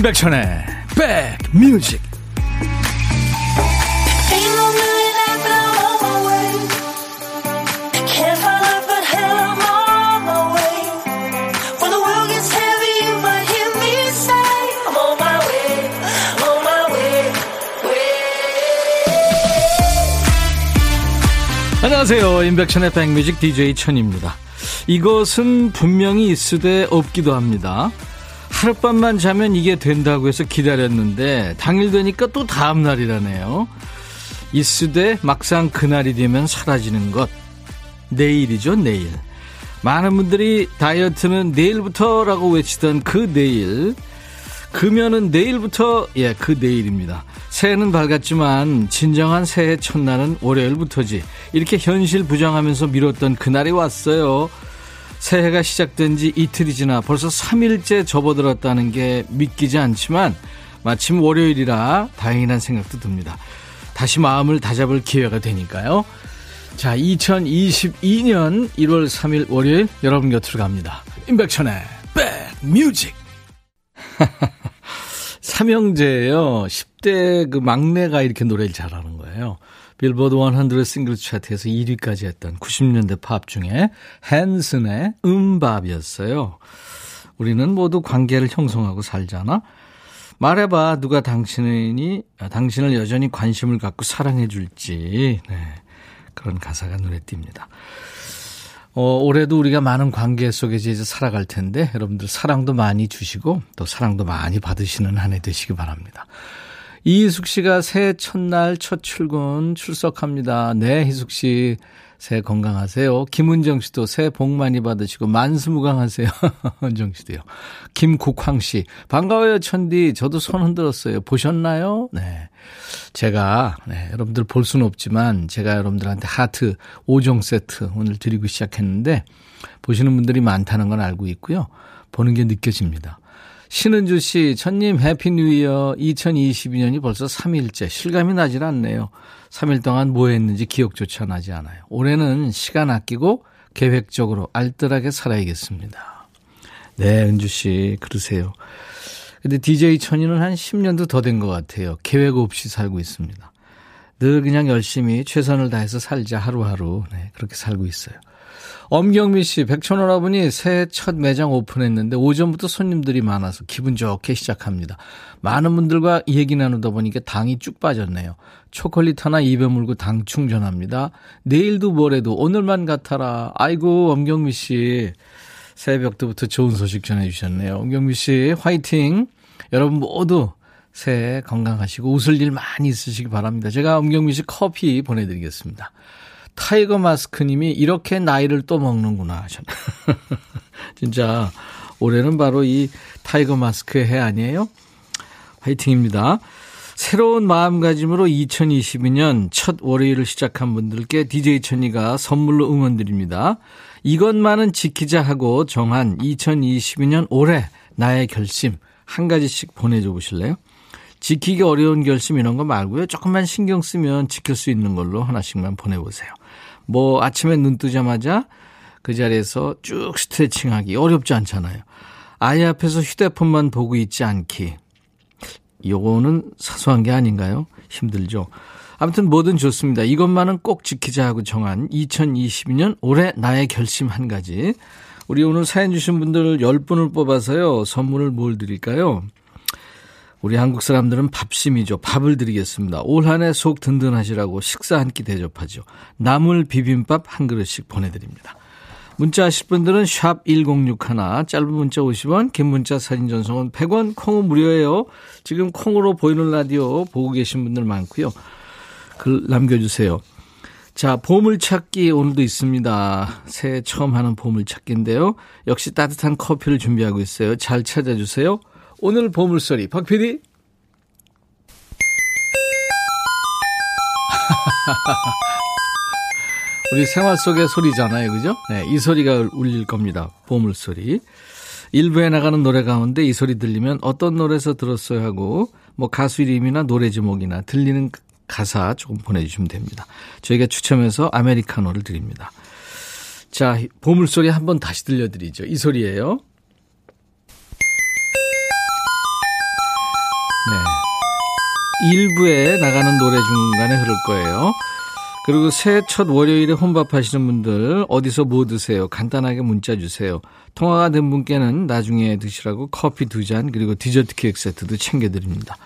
임백천의 백뮤직 안녕하세요. 임백천의 백뮤직 DJ 천입니다. 이것은 분명히 있으되 없기도 합니다 하룻밤만 자면 이게 된다고 해서 기다렸는데 당일 되니까 또 다음 날이라네요. 있으되 막상 그날이 되면 사라지는 것. 내일이죠, 내일. 많은 분들이 다이어트는 내일부터라고 외치던 그 내일. 금연은 내일부터, 예, 그 내일입니다. 새해는 밝았지만 진정한 새해 첫날은 월요일부터지. 이렇게 현실 부정하면서 미뤘던 그날이 왔어요. 새해가 시작된 지 이틀이 지나 벌써 3일째 접어들었다는 게 믿기지 않지만 마침 월요일이라 다행이란 생각도 듭니다. 다시 마음을 다잡을 기회가 되니까요. 자, 2022년 1월 3일 월요일 여러분 곁으로 갑니다. 임백천의 백뮤직. 삼형제예요. 10대 그 막내가 이렇게 노래를 잘하는 거예요. 빌보드 100 싱글 차트에서 1위까지 했던 90년대 팝 중에 헨슨의 음밥이었어요. 우리는 모두 관계를 형성하고 살잖아. 말해봐 누가 당신이 아, 당신을 여전히 관심을 갖고 사랑해 줄지 네, 그런 가사가 눈에 띕니다. 어, 올해도 우리가 많은 관계 속에서 이제 살아갈 텐데 여러분들 사랑도 많이 주시고 또 사랑도 많이 받으시는 한 해 되시기 바랍니다. 이희숙 씨가 새해 첫날 첫 출근 출석합니다. 네, 희숙 씨. 새해 건강하세요. 김은정 씨도 새해 복 많이 받으시고 만수무강하세요. 은정 씨도요. 김국황 씨. 반가워요, 천디. 저도 손 흔들었어요. 보셨나요? 네. 제가, 네, 여러분들 볼 수는 없지만 제가 여러분들한테 하트 5종 세트 오늘 드리고 시작했는데 보시는 분들이 많다는 건 알고 있고요. 보는 게 느껴집니다. 신은주 씨, 천님 Happy New Year 2022년이 벌써 3일째. 실감이 나질 않네요. 3일 동안 뭐 했는지 기억조차 나지 않아요. 올해는 시간 아끼고 계획적으로 알뜰하게 살아야겠습니다. 네, 은주 씨, 그러세요. 근데 DJ 천이는 한 10년도 더 된 것 같아요. 계획 없이 살고 있습니다. 늘 그냥 열심히 최선을 다해서 살자 하루하루. 네, 그렇게 살고 있어요. 엄경미 씨, 백천오라버니 새해 첫 매장 오픈했는데 오전부터 손님들이 많아서 기분 좋게 시작합니다. 많은 분들과 얘기 나누다 보니까 당이 쭉 빠졌네요. 초콜릿 하나 입에 물고 당 충전합니다. 내일도 모레도 오늘만 같아라. 아이고, 엄경미 씨. 새벽 때부터 좋은 소식 전해주셨네요. 엄경미 씨, 화이팅! 여러분 모두 새해 건강하시고 웃을 일 많이 있으시기 바랍니다. 제가 엄경미 씨 커피 보내드리겠습니다. 타이거 마스크님이 이렇게 나이를 또 먹는구나 하셨. 진짜 올해는 바로 이 타이거 마스크의 해 아니에요? 화이팅입니다. 새로운 마음가짐으로 2022년 첫 월요일을 시작한 분들께 DJ 천이가 선물로 응원드립니다. 이것만은 지키자 하고 정한 2022년 올해 나의 결심 한 가지씩 보내줘 보실래요? 지키기 어려운 결심 이런 거 말고요. 조금만 신경 쓰면 지킬 수 있는 걸로 하나씩만 보내보세요. 뭐 아침에 눈 뜨자마자 그 자리에서 쭉 스트레칭하기 어렵지 않잖아요. 아이 앞에서 휴대폰만 보고 있지 않기. 요거는 사소한 게 아닌가요? 힘들죠. 아무튼 뭐든 좋습니다. 이것만은 꼭 지키자 하고 정한 2022년 올해 나의 결심 한 가지. 우리 오늘 사연 주신 분들 10분을 뽑아서요. 선물을 뭘 드릴까요? 우리 한국 사람들은 밥심이죠. 밥을 드리겠습니다. 올 한 해 속 든든하시라고 식사 한 끼 대접하죠. 나물 비빔밥 한 그릇씩 보내드립니다. 문자 하실 분들은 샵 1061, 짧은 문자 50원, 긴 문자 사진 전송은 100원, 콩은 무료예요. 지금 콩으로 보이는 라디오 보고 계신 분들 많고요. 글 남겨주세요. 자, 보물찾기 오늘도 있습니다. 새해 처음 하는 보물찾기인데요. 역시 따뜻한 커피를 준비하고 있어요. 잘 찾아주세요. 오늘 보물소리 박 PD. 우리 생활 속의 소리잖아요. 그죠? 네, 이 소리가 울릴 겁니다. 보물소리. 일부에 나가는 노래 가운데 이 소리 들리면 어떤 노래에서 들었어요 하고 뭐 가수 이름이나 노래 제목이나 들리는 가사 조금 보내주시면 됩니다. 저희가 추첨해서 아메리카노를 드립니다. 자, 보물소리 한번 다시 들려드리죠. 이 소리예요. 일부에 나가는 노래 중간에 흐를 거예요. 그리고 새해 첫 월요일에 혼밥 하시는 분들 어디서 뭐 드세요? 간단하게 문자 주세요. 통화가 된 분께는 나중에 드시라고 커피 두 잔 그리고 디저트 케이크 세트도 챙겨드립니다.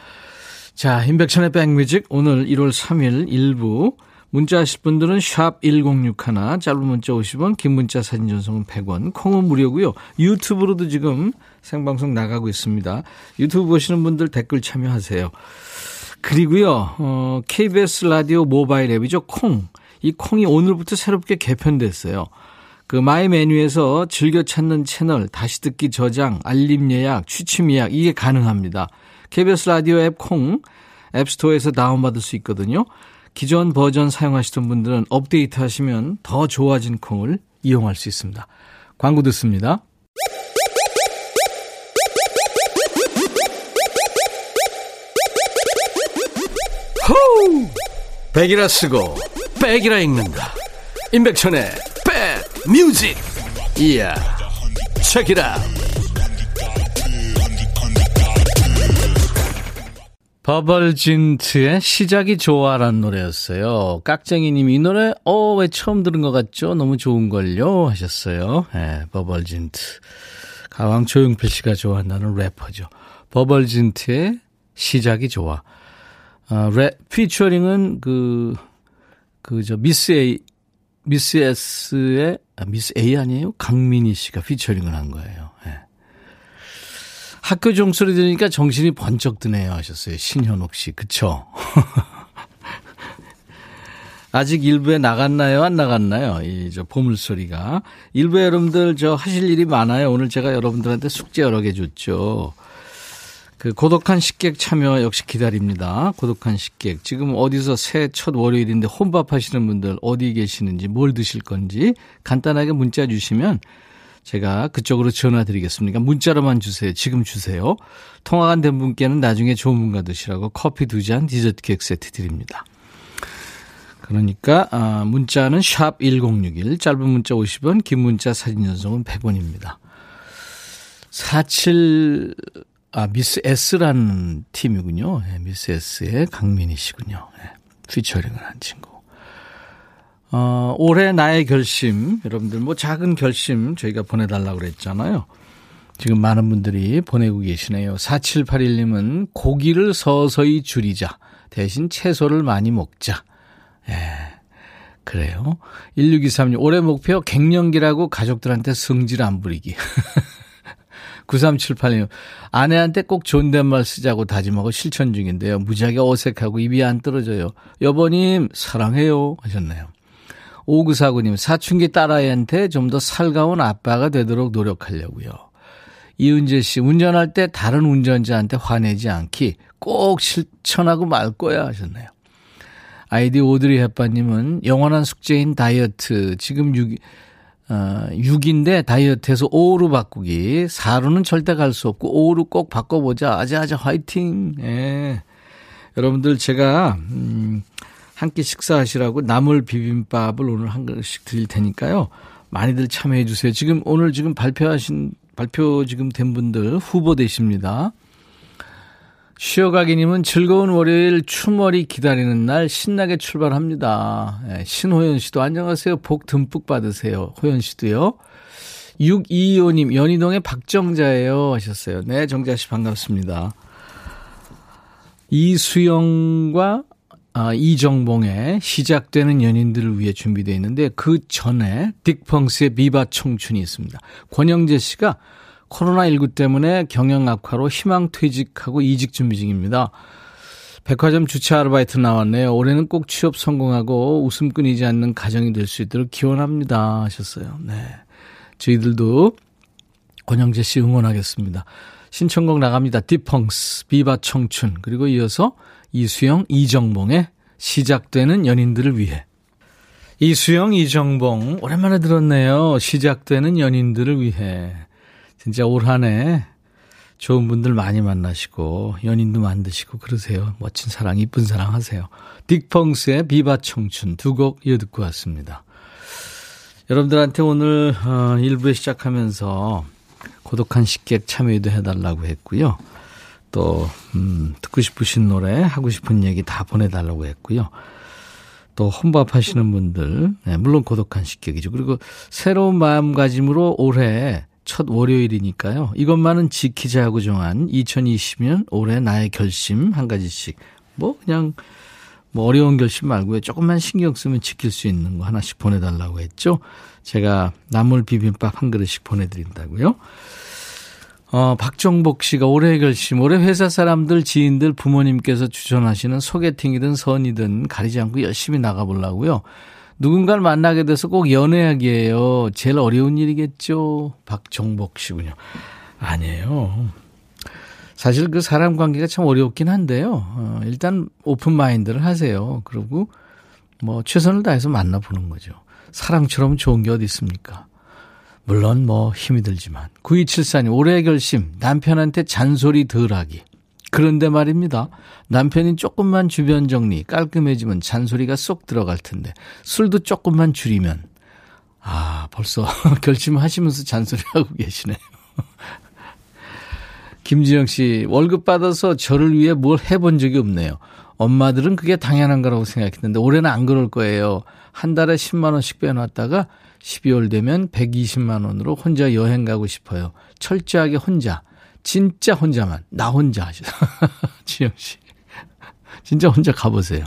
자, 인백천의 백뮤직 오늘 1월 3일 일부 문자 하실 분들은 샵 1061, 짧은 문자 50원, 긴 문자 사진 전송은 100원, 콩은 무료고요. 유튜브로도 지금 생방송 나가고 있습니다. 유튜브 보시는 분들 댓글 참여하세요. 그리고요, 어, KBS 라디오 모바일 앱이죠. 콩. 이 콩이 오늘부터 새롭게 개편됐어요. 그 my 메뉴에서 즐겨 찾는 채널, 다시 듣기 저장, 알림 예약, 취침 예약, 이게 가능합니다. KBS 라디오 앱 콩, 앱스토어에서 다운받을 수 있거든요. 기존 버전 사용하시던 분들은 업데이트 하시면 더 좋아진 콩을 이용할 수 있습니다. 광고 듣습니다. 호우! 백이라 쓰고 백이라 읽는다. 임백천의 백 뮤직. 이야. 책이라. 버벌진트의 시작이 좋아라는 노래였어요. 깍쟁이님이 이 노래 어 왜 처음 들은 것 같죠? 너무 좋은걸요 하셨어요. 네, 버벌진트. 가왕 조용필 씨가 좋아한다는 래퍼죠. 버벌진트의 시작이 좋아. 아, 랩, 피처링은 그, 그, 저, 미스 A, 미스 S의, 아, 미스 A 아니에요? 강민희 씨가 피처링을 한 거예요. 네. 학교 종소리 들으니까 정신이 번쩍 드네요 하셨어요. 신현옥 씨. 그쵸? 아직 일부에 나갔나요? 안 나갔나요? 이, 저, 보물소리가. 일부에 여러분들 저 하실 일이 많아요. 오늘 제가 여러분들한테 숙제 여러 개 줬죠. 그 고독한 식객 참여 역시 기다립니다. 고독한 식객. 지금 어디서 새 첫 월요일인데 혼밥 하시는 분들 어디 계시는지 뭘 드실 건지 간단하게 문자 주시면 제가 그쪽으로 전화 드리겠습니다. 문자로만 주세요. 지금 주세요. 통화가 안 된 분께는 나중에 좋은 분과 드시라고 커피 두 잔 디저트 케이크 세트 드립니다. 그러니까 아, 문자는 샵 1061, 짧은 문자 50원, 긴 문자 사진 전송은 100원입니다. 47 아, 미스 S라는 팀이군요. 네, 미스 S의 강민희 씨군요. 네, 피처링을 한 친구. 어, 올해 나의 결심, 여러분들 뭐 작은 결심 저희가 보내달라고 그랬잖아요. 지금 많은 분들이 보내고 계시네요. 4781님은 고기를 서서히 줄이자. 대신 채소를 많이 먹자. 예. 그래요. 1623님, 올해 목표 갱년기라고 가족들한테 성질 안 부리기. 9378님, 아내한테 꼭 존댓말 쓰자고 다짐하고 실천 중인데요. 무지하게 어색하고 입이 안 떨어져요. 여보님, 사랑해요. 하셨네요. 5949님, 사춘기 딸아이한테 좀 더 살가운 아빠가 되도록 노력하려고요. 이은재 씨, 운전할 때 다른 운전자한테 화내지 않기 꼭 실천하고 말 거야 하셨네요. 아이디 오드리 햇바님은 영원한 숙제인 다이어트, 지금 6, 어, 6인데 다이어트해서 5로 바꾸기. 4로는 절대 갈 수 없고 5로 꼭 바꿔보자. 아자아자 화이팅. 예. 여러분들 제가 음, 한 끼 식사하시라고 나물 비빔밥을 오늘 한 그릇씩 드릴 테니까요. 많이들 참여해 주세요. 지금 오늘 지금 발표하신 발표 지금 된 분들 후보 되십니다. 쉬어가기님은 즐거운 월요일 추머리 기다리는 날 신나게 출발합니다. 네, 신호연 씨도 안녕하세요. 복 듬뿍 받으세요. 호연 씨도요. 625님, 연희동의 박정자예요. 하셨어요. 네, 정자 씨 반갑습니다. 이수영과 아, 이정봉의 시작되는 연인들을 위해 준비되어 있는데 그 전에 딕펑스의 비바 청춘이 있습니다. 권영재 씨가 코로나19 때문에 경영 악화로 희망 퇴직하고 이직 준비 중입니다. 백화점 주차 아르바이트 나왔네요. 올해는 꼭 취업 성공하고 웃음 끊이지 않는 가정이 될 수 있도록 기원합니다. 하셨어요. 네. 저희들도 권영재 씨 응원하겠습니다. 신청곡 나갑니다. 디펑스, 비바 청춘. 그리고 이어서 이수영, 이정봉의 시작되는 연인들을 위해. 이수영, 이정봉. 오랜만에 들었네요. 시작되는 연인들을 위해. 진짜 올 한 해 좋은 분들 많이 만나시고 연인도 만드시고 그러세요. 멋진 사랑, 이쁜 사랑 하세요. 딕펑스의 비바 청춘 두 곡 이어 듣고 왔습니다. 여러분들한테 오늘 어, 1부에 시작하면서 고독한 식객 참여도 해달라고 했고요. 또, 음, 듣고 싶으신 노래, 하고 싶은 얘기 다 보내달라고 했고요. 또 혼밥 하시는 분들, 네, 물론 고독한 식객이죠. 그리고 새로운 마음가짐으로 올해 첫 월요일이니까요. 이것만은 지키자고 정한 2020년 올해 나의 결심 한 가지씩. 뭐 그냥 뭐 어려운 결심 말고요. 조금만 신경 쓰면 지킬 수 있는 거 하나씩 보내달라고 했죠. 제가 나물 비빔밥 한 그릇씩 보내드린다고요. 어, 박정복 씨가 올해 결심, 올해 회사 사람들, 지인들, 부모님께서 추천하시는 소개팅이든 선이든 가리지 않고 열심히 나가보려고요. 누군가를 만나게 돼서 꼭 연애하기예요. 제일 어려운 일이겠죠. 박정복 씨군요. 아니에요. 사실 그 사람 관계가 참 어렵긴 한데요. 어, 일단 오픈 마인드를 하세요. 그리고 뭐 최선을 다해서 만나보는 거죠. 사랑처럼 좋은 게 어디 있습니까? 물론 뭐 힘이 들지만 9274님 올해 결심 남편한테 잔소리 덜하기 그런데 말입니다. 남편이 조금만 주변 정리 깔끔해지면 잔소리가 쏙 들어갈 텐데 술도 조금만 줄이면 아 벌써 결심하시면서 잔소리하고 계시네요. 김지영 씨 월급 받아서 저를 위해 뭘 해본 적이 없네요. 엄마들은 그게 당연한 거라고 생각했는데 올해는 안 그럴 거예요. 한 달에 10만 원씩 빼놨다가 12월 되면 120만 원으로 혼자 여행 가고 싶어요. 철저하게 혼자. 진짜 혼자만. 나 혼자 하시다. 지영 씨. 진짜 혼자 가보세요.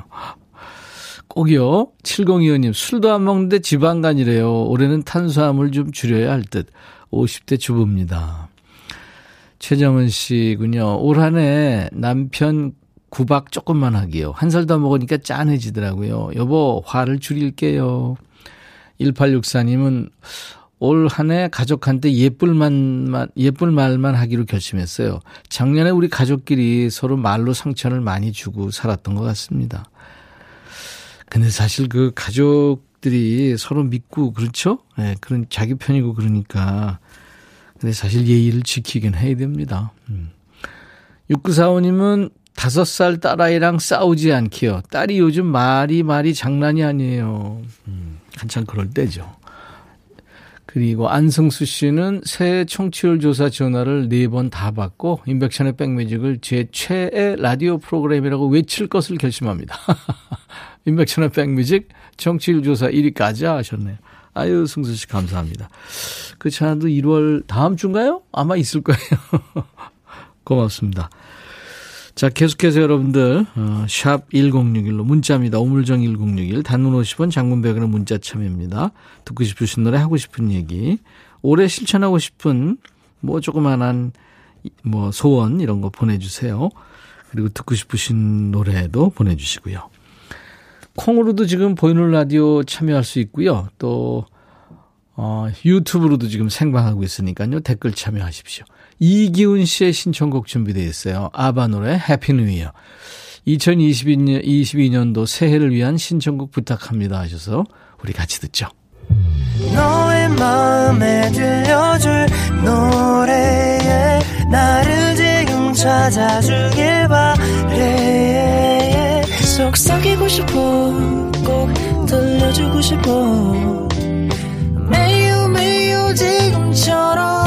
꼭이요. 7025님, 술도 안 먹는데 지방간이래요. 올해는 탄수화물 좀 줄여야 할 듯. 50대 주부입니다. 최정은 씨군요. 올 한 해 남편 구박 조금만 하기요. 한 살 더 먹으니까 짠해지더라고요. 여보, 화를 줄일게요. 1864님은 올 한 해 가족한테 예쁠 말만, 예쁠 말만 하기로 결심했어요. 작년에 우리 가족끼리 서로 말로 상처를 많이 주고 살았던 것 같습니다. 근데 사실 그 가족들이 서로 믿고 그렇죠? 네, 그런 자기 편이고 그러니까. 근데 사실 예의를 지키긴 해야 됩니다. 음. 6945님은 다섯 살 딸아이랑 싸우지 않기요. 딸이 요즘 말이 말이 장난이 아니에요. 음, 한참 그럴 때죠. 그리고 안승수 씨는 새 청취율 조사 전화를 네 번 다 받고 인백션의 백뮤직을 제 최애 라디오 프로그램이라고 외칠 것을 결심합니다. 인백션의 백뮤직 청취율 조사 1위까지 하셨네요. 아유 승수 씨 감사합니다. 그 차도 1월 다음 주인가요? 아마 있을 거예요. 고맙습니다. 자, 계속해서 여러분들, 어, 샵 1061로 문자입니다. 오물정 1061. 단문 50원, 장문 100원의 문자 참여입니다. 듣고 싶으신 노래, 하고 싶은 얘기. 올해 실천하고 싶은, 뭐, 조그만한, 뭐, 소원, 이런 거 보내주세요. 그리고 듣고 싶으신 노래도 보내주시고요. 콩으로도 지금 보이는 라디오 참여할 수 있고요. 또, 어, 유튜브로도 지금 생방하고 있으니까요. 댓글 참여하십시오. 이기훈 씨의 신청곡 준비되어 있어요. 아바 노래 Happy New Year. 2022년, 22년도 새해를 위한 신청곡 부탁합니다 하셔서 우리 같이 듣죠. 너의 마음에 들려줄 노래에 나를 지금 찾아주길 바래 속삭이고 싶어 꼭 들려주고 싶어 매우 매우 지금처럼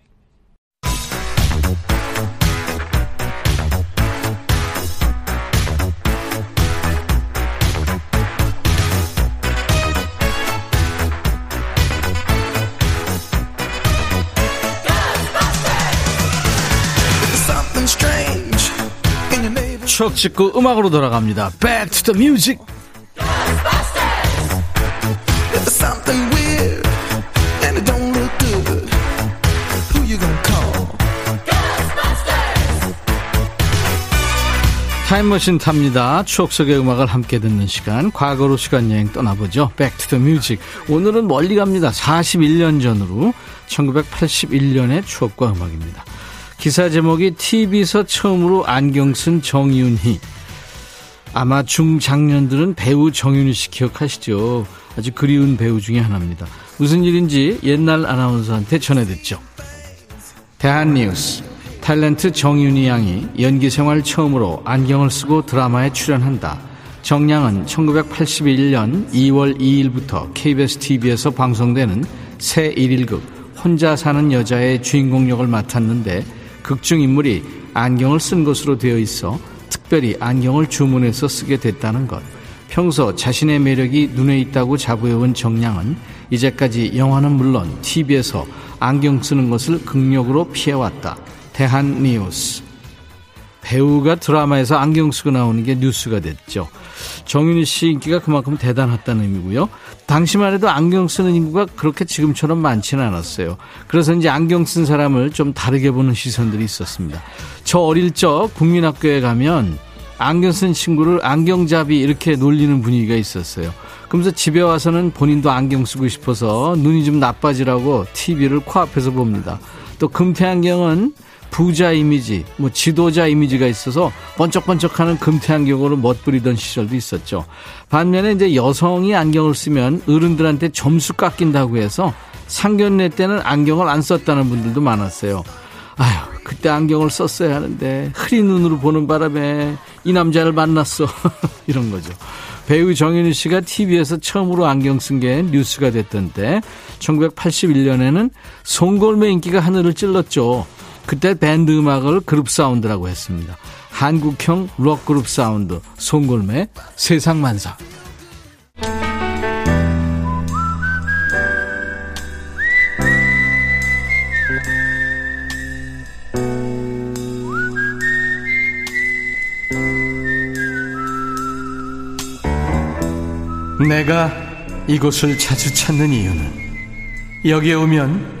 추억 찍고 음악으로 돌아갑니다. Back to the music. 타임머신 탑니다. 추억 속의 음악을 함께 듣는 시간. 과거로 시간 여행 떠나보죠. Back to the music. 오늘은 멀리 갑니다. 41년 전으로 1981년의 추억과 음악입니다. 기사 제목이 TV에서 처음으로 안경 쓴 정윤희. 아마 중장년들은 배우 정윤희 씨 기억하시죠? 아주 그리운 배우 중에 하나입니다. 무슨 일인지 옛날 아나운서한테 전해듣죠. 대한뉴스. 탤런트 정윤희 양이 연기 생활 처음으로 안경을 쓰고 드라마에 출연한다. 정량은 1981년 2월 2일부터 KBS TV에서 방송되는 새 1일극 혼자 사는 여자의 주인공 역을 맡았는데 극중 인물이 안경을 쓴 것으로 되어 있어 특별히 안경을 주문해서 쓰게 됐다는 것. 평소 자신의 매력이 눈에 있다고 자부해온 정량은 이제까지 영화는 물론 TV에서 안경 쓰는 것을 극력으로 피해왔다. 대한 뉴스. 배우가 드라마에서 안경 쓰고 나오는 게 뉴스가 됐죠. 정윤희 씨 인기가 그만큼 대단했다는 의미고요. 당시만 해도 안경 쓰는 인구가 그렇게 지금처럼 많지는 않았어요. 그래서 이제 안경 쓴 사람을 좀 다르게 보는 시선들이 있었습니다. 저 어릴 적 국민학교에 가면 안경 쓴 친구를 안경잡이 이렇게 놀리는 분위기가 있었어요. 그러면서 집에 와서는 본인도 안경 쓰고 싶어서 눈이 좀 나빠지라고 TV를 코앞에서 봅니다. 또 금태 안경은 부자 이미지, 뭐 지도자 이미지가 있어서 번쩍번쩍하는 금태 안경으로 멋부리던 시절도 있었죠. 반면에 이제 여성이 안경을 쓰면 어른들한테 점수 깎인다고 해서 상견례 때는 안경을 안 썼다는 분들도 많았어요. 아휴, 그때 안경을 썼어야 하는데 흐린 눈으로 보는 바람에 이 남자를 만났어. 이런 거죠. 배우 정윤희 씨가 TV에서 처음으로 안경 쓴 게 뉴스가 됐던 때 1981년에는 송골매 인기가 하늘을 찔렀죠. 그때 밴드 음악을 그룹 사운드라고 했습니다. 한국형 록 그룹 사운드 송골매 세상만사 내가 이곳을 자주 찾는 이유는 여기에 오면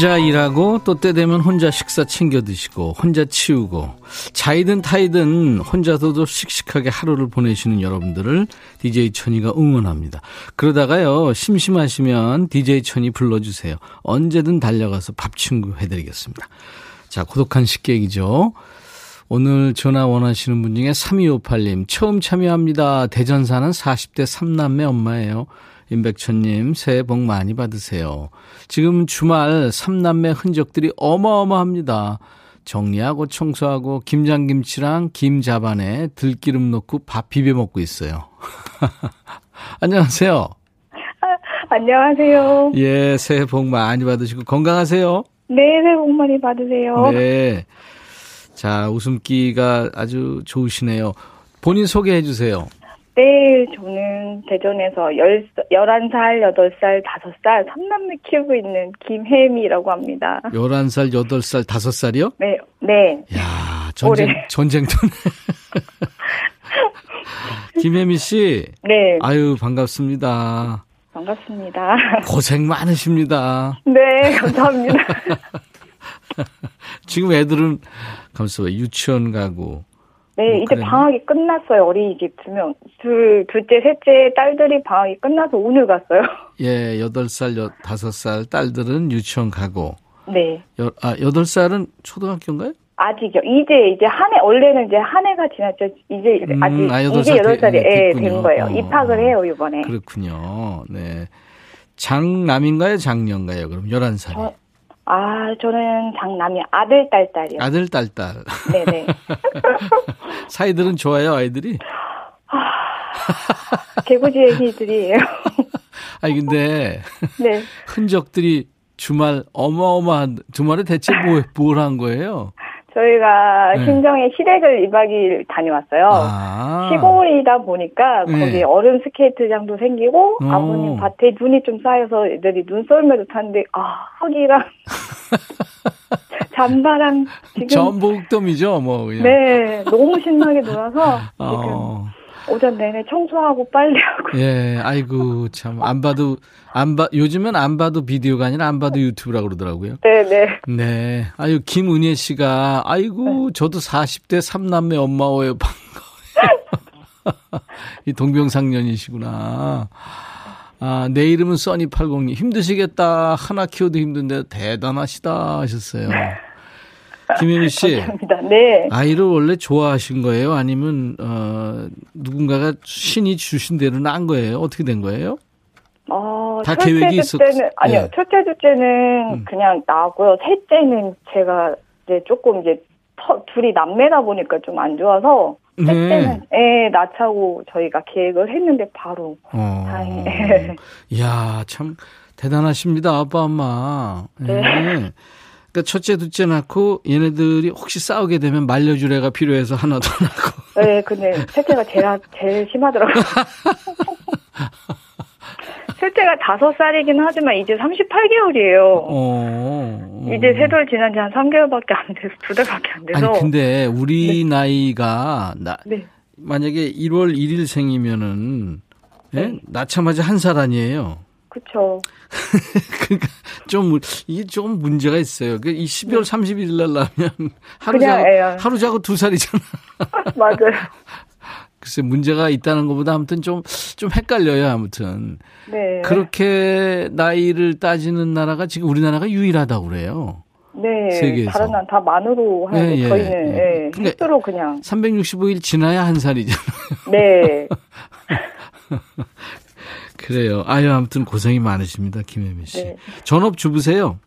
혼자 일하고 또 때 되면 혼자 식사 챙겨 드시고 혼자 치우고 자이든 타이든 혼자서도 씩씩하게 하루를 보내시는 여러분들을 DJ 천이가 응원합니다. 그러다가요 심심하시면 DJ 천이 불러주세요. 언제든 달려가서 밥 친구 해드리겠습니다. 자 고독한 식객이죠. 오늘 전화 원하시는 분 중에 3258님 처음 참여합니다. 대전 사는 40대 3남매 엄마예요. 임백천님, 새해 복 많이 받으세요. 지금 주말 삼남매 흔적들이 어마어마합니다. 정리하고 청소하고 김장김치랑 김자반에 들기름 넣고 밥 비벼 먹고 있어요. 안녕하세요. 아, 안녕하세요. 예, 새해 복 많이 받으시고 건강하세요. 네, 새해 복 많이 받으세요. 네. 자, 웃음기가 아주 좋으시네요. 본인 소개해 주세요. 네, 저는 대전에서 10, 11살, 8살, 5살, 3남매 키우고 있는 김혜미라고 합니다. 11살, 8살, 5살이요? 네, 네. 야 전쟁, 올해. 전쟁터네. 김혜미 씨. 네. 아유, 반갑습니다. 반갑습니다. 고생 많으십니다. 네, 감사합니다. 지금 애들은, 감사 유치원 가고, 네, 뭐 이제. 방학이 끝났어요. 어린이집 두 명. 둘, 둘째, 셋째 딸들이 방학이 끝나서 오늘 갔어요. 예, 여덟 살, 다섯 살 딸들은 유치원 가고. 네. 여, 아, 여덟 살은 초등학교인가요? 아직요. 이제, 이제 한 해, 원래는 이제 한 해가 지났죠. 이제, 음, 아직, 아, 이제 여덟 살이 예, 된 거예요. 어, 입학을 해요, 이번에. 그렇군요. 네. 장남인가요? 장녀인가요? 그럼 열한 살이 아, 저는 장남이 아들, 딸, 딸이요. 아들, 딸, 딸. 네네. 사이들은 좋아요, 아이들이? 아, 개구지 애기들이에요. 아니, 근데. 네. 흔적들이 주말 어마어마한, 주말에 대체 뭐, 뭘 한 거예요? 저희가 네. 신정에 시댁을 2박 2일 다녀왔어요. 아. 시골이다 보니까 네. 거기 얼음 스케이트장도 생기고 오. 아버님 밭에 눈이 좀 쌓여서 애들이 눈썰매도 탔는데 아 흙이랑 잠바랑 지금 전복돔이죠, 뭐 그냥. 네, 너무 신나게 놀아서 어. 지금 오전 내내 청소하고 빨래하고. 예, 아이고 참 안 봐도 안 봐. 요즘은 안 봐도 비디오가 아니라 안 봐도 유튜브라고 그러더라고요. 네, 네. 네. 아유 김은혜 씨가 아이고 네. 저도 40대 3남매 엄마예요. 반가워요. 이 동병상련이시구나. 아, 내 이름은 써니80님. 힘드시겠다. 하나 키워도 힘든데 대단하시다 하셨어요. 김혜미 씨. 감사합니다. 네. 아이를 원래 좋아하신 거예요? 아니면, 어, 누군가가 신이 주신 대로 난 거예요? 어떻게 된 거예요? 어, 다 계획이 있었 때는 아니요. 네. 첫째, 둘째는 음. 그냥 나고요. 셋째는 제가 이제 조금 이제 터, 둘이 남매다 보니까 좀 안 좋아서 셋째는 네. 애 낳자고 저희가 계획을 했는데 바로 어. 다행히. 이야 참 대단하십니다 아빠 엄마. 네. 네. 그러니까 첫째, 둘째 낳고 얘네들이 혹시 싸우게 되면 말려줄 애가 필요해서 하나 더 낳고. 네, 근데 셋째가 제일, 제일 심하더라고요. 셋째가 다섯 살이긴 하지만 이제 38개월이에요. 어, 이제 세돌 지난 지 한 3개월밖에 안 돼서 두 달밖에 안 돼서. 아니 근데 우리 네. 나이가 나 네. 만약에 1월 1일 생이면은 예? 네. 낳자마자 한 살 아니에요. 그렇죠. 그러니까 좀 이게 좀 문제가 있어요. 그 이 12월 네. 31일 날 나면 하루 자고 하루 자고 두 살이잖아. 맞아요. 글쎄 문제가 있다는 것보다 아무튼 좀, 좀 헷갈려요, 아무튼. 네. 그렇게 나이를 따지는 나라가 지금 우리나라가 유일하다고 그래요. 네. 세계에서. 다른 나라 다 만으로 하는데 네, 예, 저희는 예. 예. 그러니까 로 그냥 365일 지나야 한 살이잖아요. 네. 그래요. 아유, 아무튼 고생이 많으십니다, 김혜미 씨. 네. 전업 주부세요?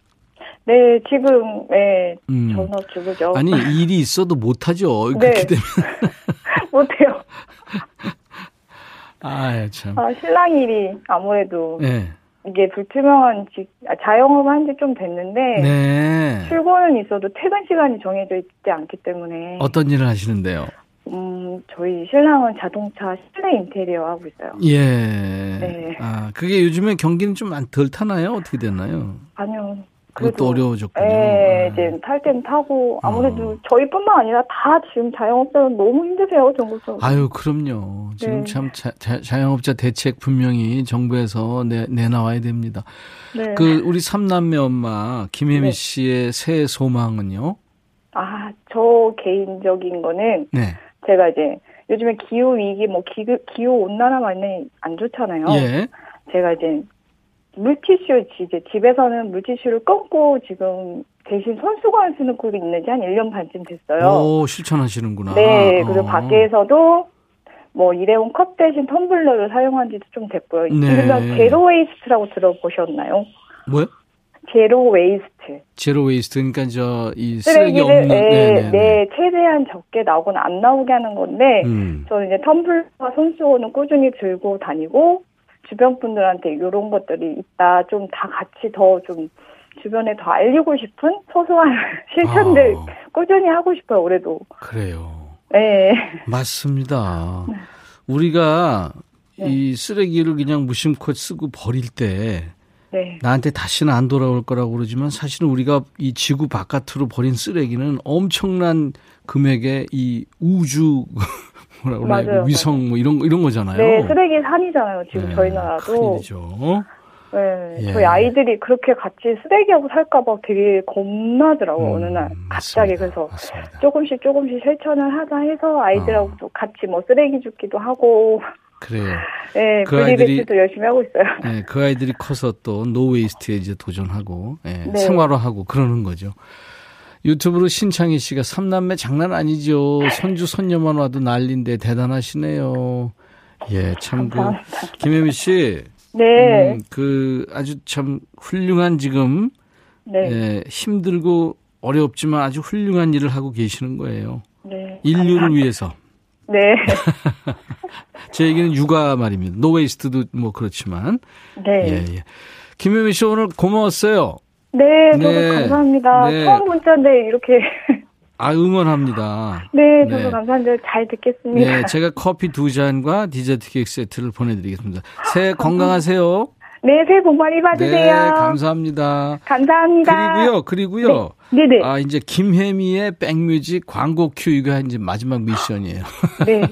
네, 지금, 네, 음. 전업 주부죠. 아니, 일이 있어도 못하죠. 네. 그렇게 되면. 못해요. 아, 참. 아, 신랑 일이 아무래도. 네. 이게 불투명한 직, 아, 자영업 한 지 좀 됐는데. 네. 출근은 있어도 퇴근 시간이 정해져 있지 않기 때문에. 어떤 일을 하시는데요? 음, 저희 신랑은 자동차 실내 인테리어 하고 있어요. 예. 네. 아, 그게 요즘에 경기는 좀 덜 타나요? 어떻게 됐나요? 아니요. 그것도 어려워졌군요. 예, 이제 탈땐 타고 아무래도 어. 저희뿐만 아니라 다 지금 자영업자는 너무 힘드세요, 정부에서. 아유, 그럼요. 지금 네. 참 자, 자 영업자 대책 분명히 정부에서 내, 내나와야 됩니다. 네. 그 우리 삼남매 엄마 김혜미 네. 씨의 새 소망은요? 아, 저 개인적인 거는 네. 제가 이제 요즘에 기후 위기 뭐 기후 기후 온난화 많이 안 좋잖아요. 예. 제가 이제 물티슈 이제 집에서는 물티슈를 끊고 지금 대신 손수건 쓰는 꼴이 있는지 한 1년 반쯤 됐어요. 오, 실천하시는구나. 네, 그리고 어. 밖에서도 뭐 일회용 컵 대신 텀블러를 사용한 지도 좀 됐고요. 네. 이름은 zero waste라고 들어보셨나요? 뭐요? zero waste. zero waste 그러니까 저 이 쓰레기 없는 네, 네, 네, 최대한 적게 나오거나 안 나오게 하는 건데 음. 저는 이제 텀블러와 손수건은 꾸준히 들고 다니고 주변 분들한테 이런 것들이 있다. 좀 다 같이 더 좀 주변에 더 알리고 싶은 소소한 실천들 아. 꾸준히 하고 싶어요, 올해도. 그래요. 네. 맞습니다. 네. 우리가 네. 이 쓰레기를 그냥 무심코 쓰고 버릴 때 네. 나한테 다시는 안 돌아올 거라고 그러지만 사실은 우리가 이 지구 바깥으로 버린 쓰레기는 엄청난 금액의 이 우주 뭐라 그래 맞아요. 위성 뭐 이런 이런 거잖아요. 네, 쓰레기 산이잖아요. 지금 네, 저희 나라도. 큰일이죠. 네, 예. 저희 아이들이 그렇게 같이 쓰레기하고 살까봐 되게 겁나더라고 음, 어느 날 갑자기 맞습니다. 그래서 맞습니다. 조금씩 조금씩 실천을 하자 해서 아이들하고도 어. 같이 뭐 쓰레기 줍기도 하고. 그래요. 네, 그 아이들이 열심히 하고 있어요. 네, 그 아이들이 커서 또 no waste에 이제 도전하고 네, 네. 생활화하고 그러는 거죠. 유튜브로 신창희 씨가 삼남매 장난 아니죠. 손주 손녀만 와도 난린데 대단하시네요. 예, 참그 김혜미 씨. 네. 음, 그 아주 참 훌륭한 지금 네. 예, 힘들고 어렵지만 아주 훌륭한 일을 하고 계시는 거예요. 네. 인류를 감사합니다. 위해서. 네. 제 얘기는 육아 말입니다. no waste도 뭐 그렇지만. 네. 예, 예. 김혜미 씨 오늘 고마웠어요. 네, 저도 네. 감사합니다. 네. 처음 문자인데 이렇게. 아, 응원합니다. 네, 저도 네. 감사한데 잘 듣겠습니다. 네, 제가 커피 두 잔과 디저트 케이크 세트를 보내드리겠습니다. 새해 건강하세요. 네, 새해 복 많이 받으세요. 네, 감사합니다. 감사합니다. 그리고요, 그리고요. 네, 네. 아, 이제 김혜미의 백뮤직 광고 큐 이거 이제 마지막 미션이에요. 네.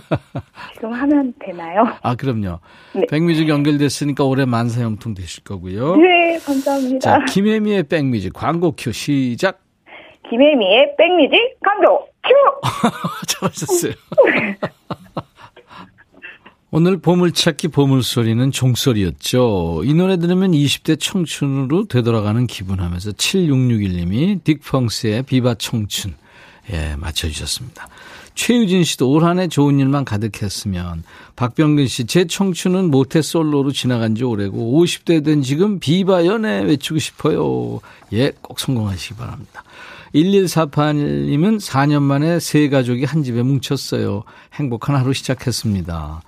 지금 하면 되나요? 아, 그럼요. 네. 백뮤직 연결됐으니까 올해 만사형통 되실 거고요. 네, 감사합니다. 자, 김혜미의 백뮤직 광고 큐 시작. 김혜미의 백뮤직 광고 큐! 잘하셨어요. 오늘 보물찾기 보물소리는 종소리였죠. 이 노래 들으면 20대 청춘으로 되돌아가는 기분 하면서 7661님이 딕펑스의 비바 청춘. 예, 맞춰주셨습니다. 최유진 씨도 올 한 해 좋은 일만 가득했으면 박병근 씨, 제 청춘은 모태 솔로로 지나간 지 오래고 50대 된 지금 비바 연애 외치고 싶어요. 예, 꼭 성공하시기 바랍니다. 1148님은 4년 만에 세 가족이 한 집에 뭉쳤어요. 행복한 하루 시작했습니다.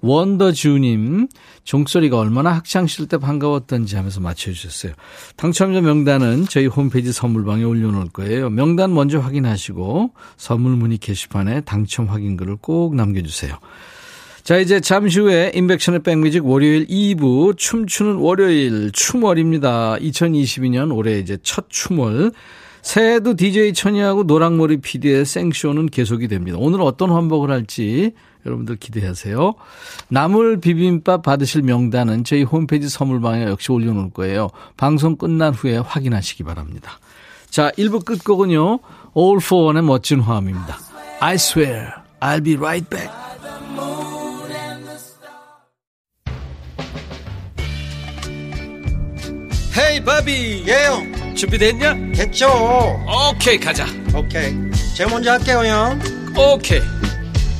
원더주님, 종소리가 얼마나 학창시절 때 반가웠던지 하면서 맞춰주셨어요. 당첨자 명단은 저희 홈페이지 선물방에 올려놓을 거예요. 명단 먼저 확인하시고 선물 문의 게시판에 당첨 확인글을 꼭 남겨주세요. 자, 이제 잠시 후에 인백션의 백뮤직 월요일 2부 춤추는 월요일 춤월입니다. 2022년 올해 이제 첫 춤월. 새해도 DJ 천이하고 노랑머리 PD의 생쇼는 계속이 됩니다. 오늘 어떤 환복을 할지 여러분들 기대하세요. 나물 비빔밥 받으실 명단은 저희 홈페이지 선물방에 역시 올려놓을 거예요. 방송 끝난 후에 확인하시기 바랍니다. 자, 1부 끝곡은요. All for One의 멋진 화음입니다. I swear I'll be right back. 헤이 바비 예영 준비됐냐? 됐죠 오케이 가자 오케이 제가 먼저 할게요 형 오케이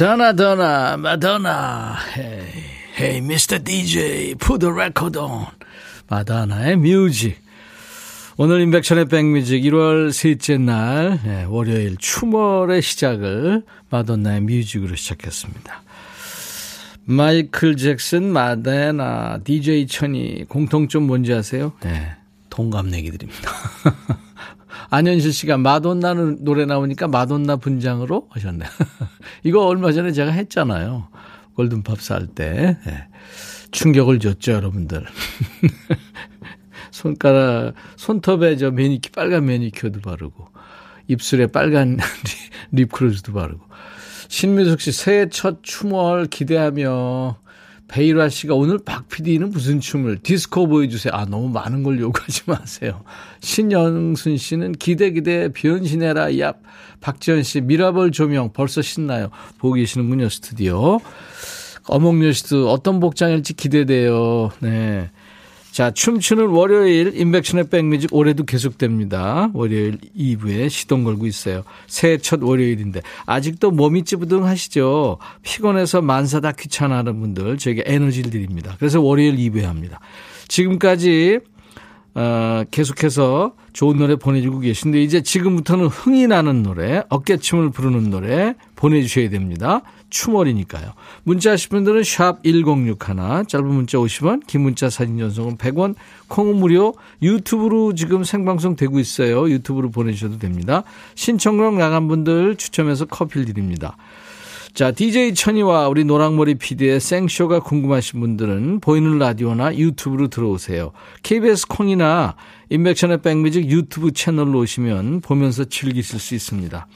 전화 전화 마돈나 Hey Mr. DJ record on 마돈나의 Music 오늘 임백천의 백뮤직 1월 셋째 날 네, 월요일 춤월의 시작을 마돈나의 Music으로 시작했습니다. 마이클 잭슨, 마돈나, DJ 천이 공통점 뭔지 아세요? 네, 동갑내기들입니다. 안현실 씨가 마돈나는 노래 나오니까 마돈나 분장으로 하셨네. 이거 얼마 전에 제가 했잖아요. 골든팝 살 때. 네. 충격을 줬죠, 여러분들. 손가락, 손톱에 저 매니큐, 빨간 매니큐어도 바르고, 입술에 빨간 립크로즈도 바르고. 신미숙 씨, 새해 첫 춤을 기대하며, 베이라 씨가 오늘 박 PD는 무슨 춤을 디스코 보여주세요. 아, 너무 많은 걸 요구하지 마세요. 신영순 씨는 기대 기대 변신해라. 얍. 박지현 씨 미라볼 조명 벌써 신나요. 보고 계시는군요, 스튜디오. 어몽여 씨도 어떤 복장일지 기대돼요. 네. 자, 춤추는 월요일 인백션의 백뮤직 올해도 계속됩니다. 월요일 2부에 시동 걸고 있어요. 새해 첫 월요일인데 아직도 몸이 찌부둥하시죠? 피곤해서 만사다 귀찮아하는 분들 저에게 에너지를 드립니다. 그래서 월요일 2부에 합니다. 지금까지 어, 계속해서 좋은 노래 보내주고 계신데 이제 지금부터는 흥이 나는 노래, 어깨춤을 부르는 노래 보내주셔야 됩니다. 추월이니까요. 문자 하실 분들은 샵 1061, 짧은 문자 50원, 긴 문자 사진 전송은 100원, 콩은 무료, 유튜브로 지금 생방송 되고 있어요. 유튜브로 보내주셔도 됩니다. 신청곡 나간 분들 추첨해서 커피를 드립니다. 자, DJ 천이와 우리 노랑머리 PD의 생쇼가 궁금하신 분들은 보이는 라디오나 유튜브로 들어오세요. KBS 콩이나 인백션의 백뮤직 유튜브 채널로 오시면 보면서 즐기실 수 있습니다.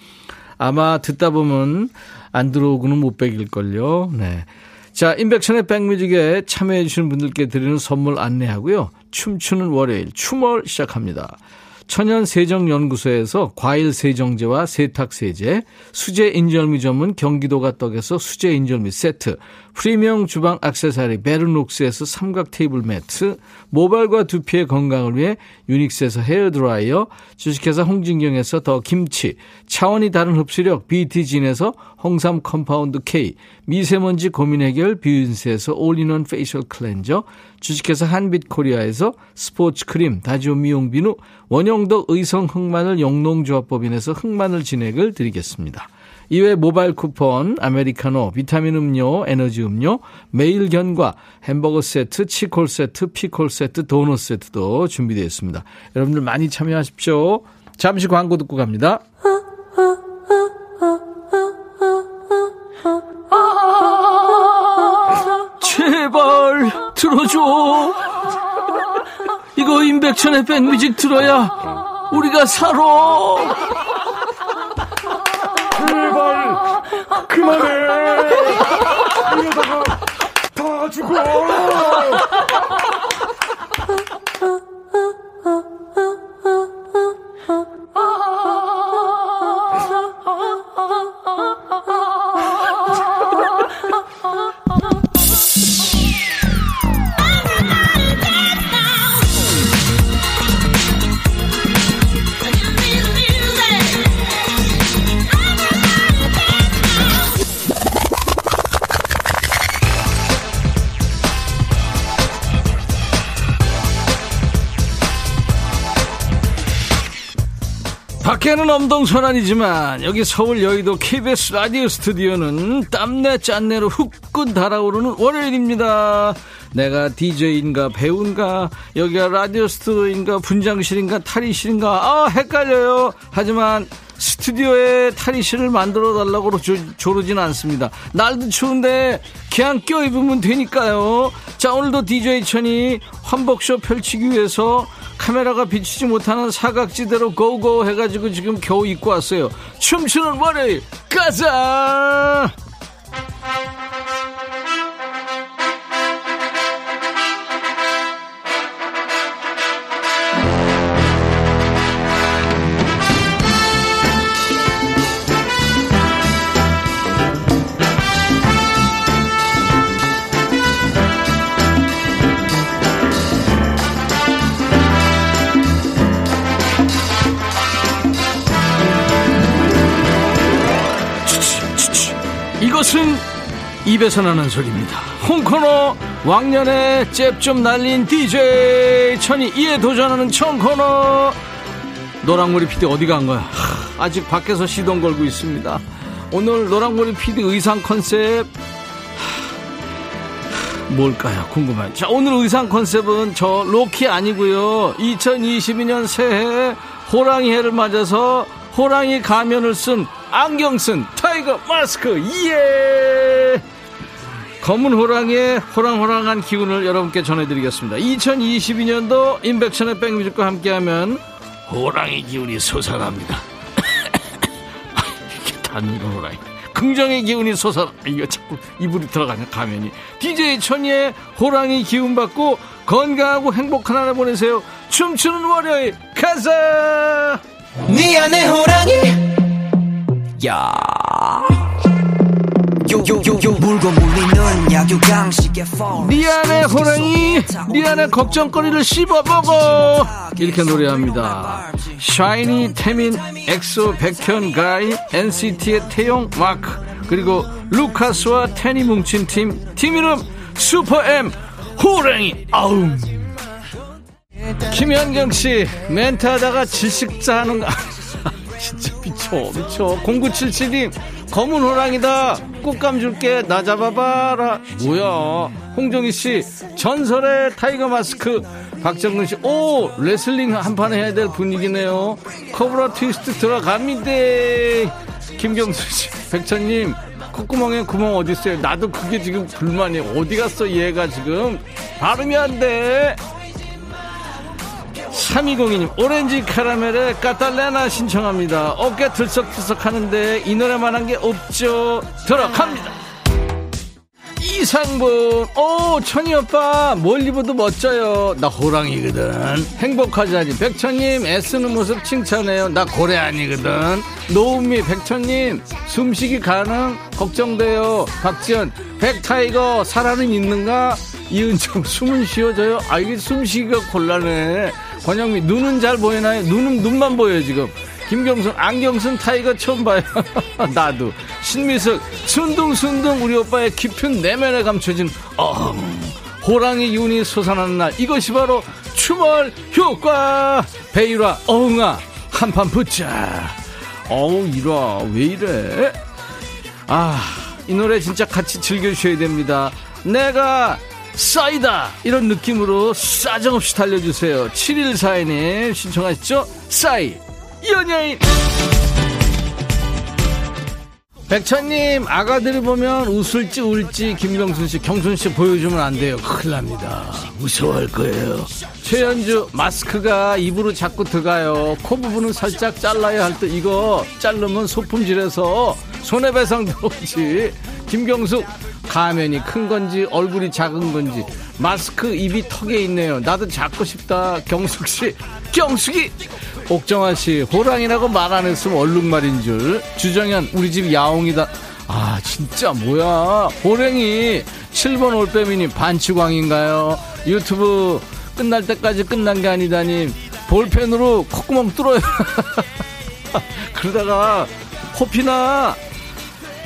아마 듣다 보면 안 들어오고는 못 베길걸요. 네. 자, 인백션의 백뮤직에 참여해주시는 분들께 드리는 선물 안내하고요. 춤추는 월요일, 춤을 시작합니다. 천연세정연구소에서 과일세정제와 세탁세제, 수제인절미 전문 경기도가 떡에서 수제인절미 세트, 프리미엄 주방 악세사리 베르녹스에서 삼각 테이블 매트, 모발과 두피의 건강을 위해 유닉스에서 헤어드라이어, 주식회사 홍진경에서 더 김치, 차원이 다른 흡수력 BT진에서 홍삼 compound K, 미세먼지 고민 해결 뷰인스에서 all-in-one facial cleanser, 주식회사 한빛코리아에서 스포츠 크림, 다지오 미용 비누, 원형덕 의성 흑마늘 영농조합법인에서 흑마늘 진액을 드리겠습니다. 이외 모바일 쿠폰, 아메리카노, 비타민 음료, 에너지 음료, 매일 견과, 햄버거 세트, 치콜 세트, 피콜 세트, 도넛 세트도 준비되어 있습니다. 여러분들 많이 참여하십시오. 잠시 광고 듣고 갑니다. 제발 들어줘. 이거 임백천의 백뮤직 들어야 우리가 살아. 제발 그만해. 이러다가 다 죽어. 밖에는 엄동선안이지만 여기 서울 여의도 KBS 라디오 스튜디오는 땀내 짠내로 후끈 달아오르는 월요일입니다. 내가 DJ인가 배우인가 여기가 라디오 스튜디오인가 분장실인가 탈의실인가 아 헷갈려요. 하지만 스튜디오에 탈의실을 만들어 달라고 조르진 않습니다. 날도 추운데 그냥 껴입으면 되니까요. 자 오늘도 DJ 천이 환복쇼 펼치기 위해서 카메라가 비치지 못하는 사각지대로 고고 해가지고 지금 겨우 입고 왔어요. 춤추는 월요일 가자! 이것은 입에서 나는 소리입니다. 홍코너 왕년에 잽 좀 날린 DJ 천이 이에 도전하는 청코너 노랑머리 피디 어디 간 거야? 하, 아직 밖에서 시동 걸고 있습니다. 오늘 노랑머리 피디 의상 컨셉 뭘까요? 궁금해요. 자, 오늘 의상 컨셉은 저 로키 아니고요. 2022년 새해 호랑이 해를 맞아서 호랑이 가면을 쓴 안경 쓴 Tiger Mask. 예! 검은 호랑이의 호랑호랑한 기운을 여러분께 전해드리겠습니다. 2022년도 임백천의 백뮤직과 함께하면 호랑이 기운이 솟아납니다. 이렇게 단는 호랑이. 긍정의 기운이 솟아 이거 자꾸 입으로 들어가냐 가면이. DJ 천이의 호랑이 기운 받고 건강하고 행복한 하루 보내세요. 춤추는 월요일 가자! 네 안에 호랑이 야. 약육강식의 미안해 호랑이 미안해 걱정거리를 씹어먹어. 이렇게 노래합니다. 샤이니 태민 엑소 백현 카이 NCT의 태용 마크. 그리고 루카스와 텐이 뭉친 팀 팀 이름 슈퍼엠 호랑이. 아웅. 김현경씨 멘트하다가 질식사 하는 거 진짜 미쳐 미쳐. 0977님 검은 호랑이다. 곶감 줄게. 나 잡아봐라. 뭐야? 홍정희씨 전설의 Tiger Mask. 박정근씨 오 레슬링 한 판 해야 될 분위기네요. cobra twist 들어갑니다. 김경수씨 백천님 콧구멍에 구멍 어딨어요? 나도 그게 지금 불만이에요. 어디 갔어? 얘가 지금? 발음이 안돼 3202님 오렌지 카라멜에 까탈레나 신청합니다. 어깨 들썩들썩 하는데 이 노래만 한 게 없죠. 들어갑니다. 이상분 오 천이 오빠 뭘 입어도 멋져요. 나 호랑이거든. 행복하자니? 백천님 애쓰는 모습 칭찬해요. 나 고래 아니거든. 노은미 백천님 숨쉬기 가능? 걱정돼요. 박지연 백tiger 살아는 있는가? 이은정 숨은 쉬어져요? 아 이게 숨쉬기가 곤란해 권영미 눈은 잘 보이나요? 눈은 눈만 보여요 지금. 김경순 안경 쓴 tiger 처음 봐요. 나도. 신미숙 순둥순둥 우리 오빠의 깊은 내면에 감춰진 어 호랑이 기운이 솟아나는 날. 이것이 바로 춤월 효과. 베이라 어흥아. 한판 붙자. 어우 이라 왜 이래? 아 이 노래 진짜 같이 즐겨주셔야 됩니다. 내가 싸이다! 이런 느낌으로 싸정없이 달려주세요. 7142님 신청하셨죠? 싸이. 연예인! 백천님 아가들이 보면 웃을지 울지 김경순 씨 경순 씨 보여주면 안 돼요. 큰일 납니다. 무서워할 거예요. 최현주 마스크가 입으로 자꾸 들어가요. 코 부분은 살짝 잘라야 할 때 이거 자르면 소품질해서 손해배상 들어오지 김경숙 가면이 큰 건지 얼굴이 작은 건지 마스크 입이 턱에 있네요 나도 잡고 싶다 경숙 씨 경숙이 옥정아 씨, 호랑이라고 말 안 했으면 얼룩말인 줄. 주정현, 우리 집 야옹이다. 아, 진짜 뭐야. 호랭이 7번 올빼미님 반치광인가요? 유튜브 끝날 때까지 끝난 게 아니다님. 볼펜으로 콧구멍 뚫어요. 그러다가 코피나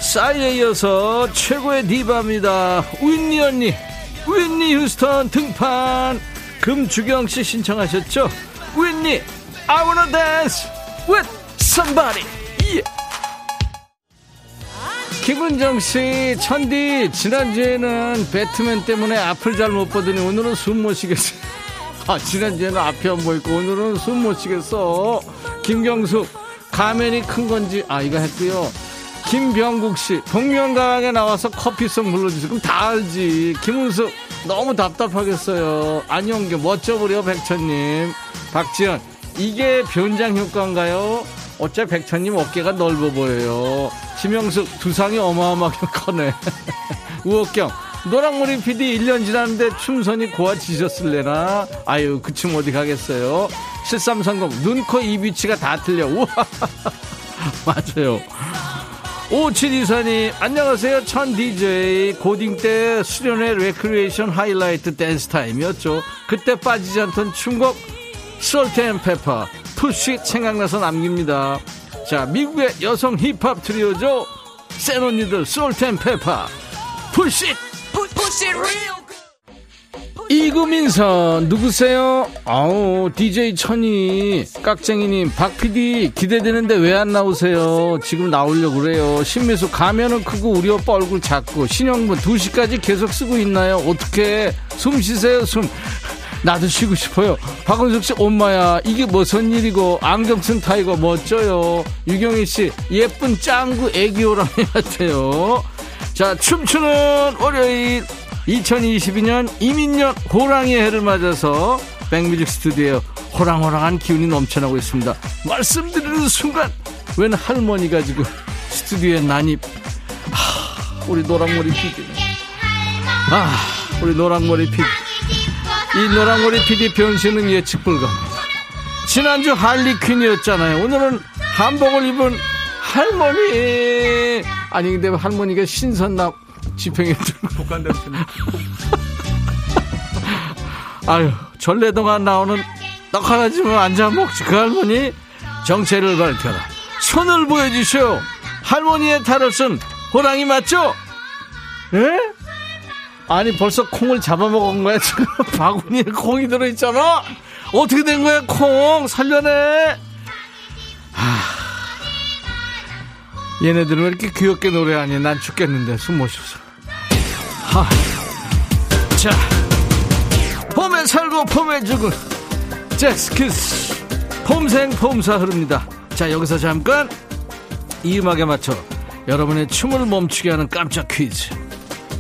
싸이에 이어서 최고의 디바입니다. 윈니 언니, 윈니 휴스턴 등판. 금주경 씨 신청하셨죠? 윈니 I wanna dance with somebody. Yeah. 김은정 씨, 천디, 지난주에는 배트맨 때문에 앞을 잘 못 보더니 오늘은 숨 못 쉬겠어요. 아, 지난주에는 앞이 안 보이고 오늘은 숨 못 쉬겠어. 김경숙, 가면이 큰 건지, 아, 이거 했고요. 김병국 씨, 복면가왕에 나와서 커피송 불러주세요. 그럼 다 알지. 김은숙, 너무 답답하겠어요. 안영규, 멋져버려, 백천님. 박지연, 이게 변장 효과인가요? 어째 백천님 어깨가 넓어 보여요. 지명숙 두상이 어마어마하게 커네. 우옥경 노랑머리 PD 1년 지났는데 춤선이 고와지셨을래나? 아유 그 춤 어디 가겠어요? 7330 눈, 코, 입 위치가 다 틀려. 우와 맞아요. 5724님 안녕하세요. 천 DJ 고딩 때 수련회 레크리에이션 하이라이트 댄스 타임이었죠. 그때 빠지지 않던 춤곡 솔트앤페퍼 Push 생각나서 남깁니다. 자 미국의 여성 힙합 트리오죠. 센 언니들 솔트앤페퍼 Push It 구민선 누구세요? 아우 DJ 천이 깍쟁이님 박PD 기대되는데 왜 안 나오세요? 지금 나오려고 그래요 신미수 가면은 크고 우리 오빠 얼굴 작고 신영분 2시까지 계속 쓰고 있나요? 어떻게 숨 쉬세요 숨 나도 쉬고 싶어요. 박은숙 씨, 엄마야, 이게 무슨 일이고, 안경 쓴 tiger 멋져요. 유경희 씨, 예쁜 짱구 애기 호랑이 같아요. 자, 춤추는 월요일, 2022년 임인년 호랑이 해를 맞아서 백뮤직 스튜디오에 호랑호랑한 기운이 넘쳐나고 있습니다. 말씀드리는 순간, 웬 할머니가 지금 스튜디오에 난입. 하, 우리 노랑머리 피디. 아, 우리 노랑머리 피디. 이 노랑머리 PD 변신은 예측 불가입니다. 지난주 할리퀸이었잖아요. 오늘은 한복을 입은 할머니. 아니 근데 할머니가 신선남 지팽이 들고 독한냄새네. 아유 전래동안 나오는 떡 하나 집으면 앉아 먹지 그 할머니 정체를 밝혀라. 손을 보여주시오. 할머니의 탈을 쓴 호랑이 맞죠? 예? 아니 벌써 콩을 잡아먹은 거야 지금 바구니에 콩이 들어있잖아 어떻게 된 거야 콩 살려내 하... 얘네들은 왜 이렇게 귀엽게 노래하니 난 죽겠는데 숨 못 쉬어서 하... 자 봄에 살고 봄에 죽은 잭스키스 봄생 봄사 흐릅니다 자 여기서 잠깐 이 음악에 맞춰 여러분의 춤을 멈추게 하는 깜짝 퀴즈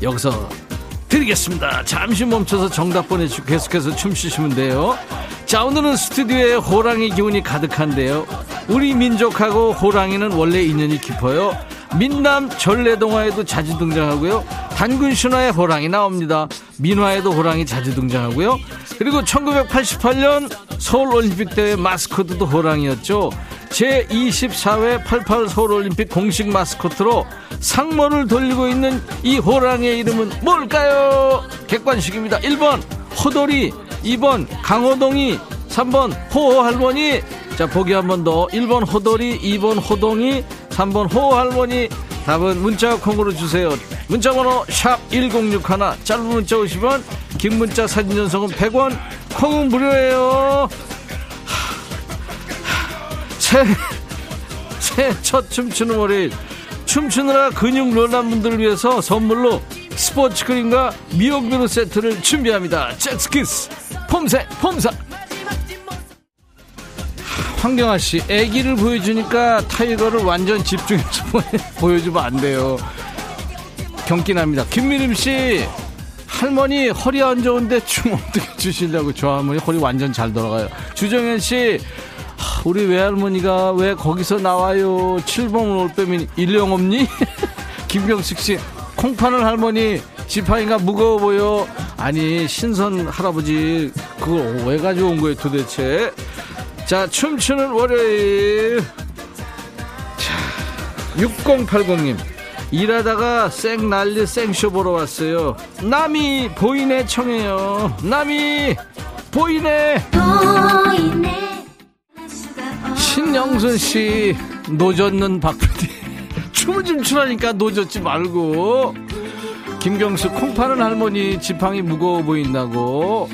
여기서 드리겠습니다. 잠시 멈춰서 정답 보내주시고 계속해서 춤추시면 돼요. 자, 오늘은 스튜디오에 호랑이 기운이 가득한데요. 우리 민족하고 호랑이는 원래 인연이 깊어요. 민남 전래동화에도 자주 등장하고요. 단군 신화에 호랑이 나옵니다. 민화에도 호랑이 자주 등장하고요. 그리고 1988년 서울올림픽 대회 마스코트도 호랑이였죠. 제24회 88 서울올림픽 공식 마스코트로 상모를 돌리고 있는 이 호랑이의 이름은 뭘까요? 객관식입니다. 1번 호돌이, 2번 강호동이, 3번 호호할머니. 자, 보기 한 번 더. 1번 호돌이, 2번 호동이, 3번 호할머니. 답은 문자 콩으로 주세요. 문자 번호 샵 1061, 짧은 문자 50원, 긴 문자 사진 전송은 100원, 콩은 무료예요. 새, 새첫 춤추는 월요일. 춤추느라 근육 놀란 분들을 위해서 선물로 스포츠 크림과 미역비누 세트를 준비합니다. 잭스키스 폼새 폼사 황경아 씨, 애기를 보여주니까 타이거를 완전 집중해서 보여주면 안 돼요. 경기납니다. 김미림 씨, 할머니 허리 안 좋은데 춤 어떻게 주시려고 저 할머니 허리 완전 잘 돌아가요. 주정현 씨, 우리 외할머니가 왜 거기서 나와요? 7번 올빼미 일령 없니? 김병식 씨, 콩 파는 할머니 지팡이가 무거워 보여. 아니 신선 할아버지 그걸 왜 가져온 거예요 도대체? 자, 춤추는 월요일. 자, 6080님. 일하다가 생 난리 생쇼 보러 왔어요. 남이 보이네 청해요. 남이 보이네. 보이네. 신영순 씨 노젓는 박PD 춤을 좀 추라니까 노젓지 말고 김경수 콩 파는 할머니 지팡이 무거워 보인다고